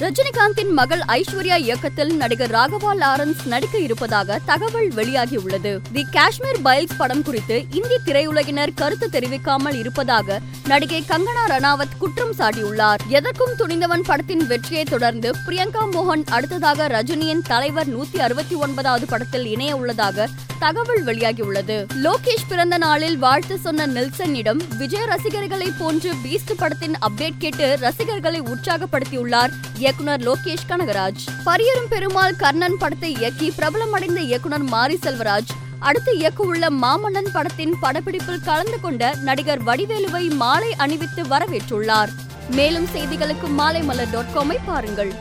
ரஜினிகாந்தின் மகள் ஐஸ்வர்யா இயக்கத்தில் நடிகர் ராகவா லாரன்ஸ் நடிக்க இருப்பதாக தகவல் வெளியாகியுள்ளது. தி காஷ்மீர் பைல்ஸ் படம் குறித்து இந்தி திரையுலகினர் கருத்து தெரிவிக்காமல் இருப்பதாக நடிகை கங்கனா ரணாவத் குற்றம் சாட்டியுள்ளார். எதற்கும் துணிந்தவன் படத்தின் வெற்றியை தொடர்ந்து பிரியங்கா மோகன் அடுத்ததாக ரஜினியின் தலைவர் நூத்தி அறுபத்தி ஒன்பதாவது படத்தில் இணைய உள்ளதாக தகவல் வெளியாகியுள்ளது. லோகேஷ் பிறந்த நாளில் வாழ்த்து சொன்ன நெல்சனிடம் விஜய் ரசிகர்களை போன்று பீஸ்ட் படத்தின் அப்டேட் கேட்டு ரசிகர்களை உற்சாகப்படுத்தியுள்ளார் இயக்குனர் லோகேஷ் கனகராஜ். பரியரும் பெருமாள் கர்ணன் படத்தை இயக்கி பிரபலமடைந்த இயக்குனர் மாரி செல்வராஜ். அடுத்து இயக்கவுள்ள மாமன்னன் படத்தின் படப்பிடிப்பில் கலந்து கொண்ட நடிகர் வடிவேலுவை மாலை அணிவித்து வரவேற்றுள்ளார். மேலும் செய்திகளுக்கு மாலைமலர் டாட் காமை பாருங்கள்.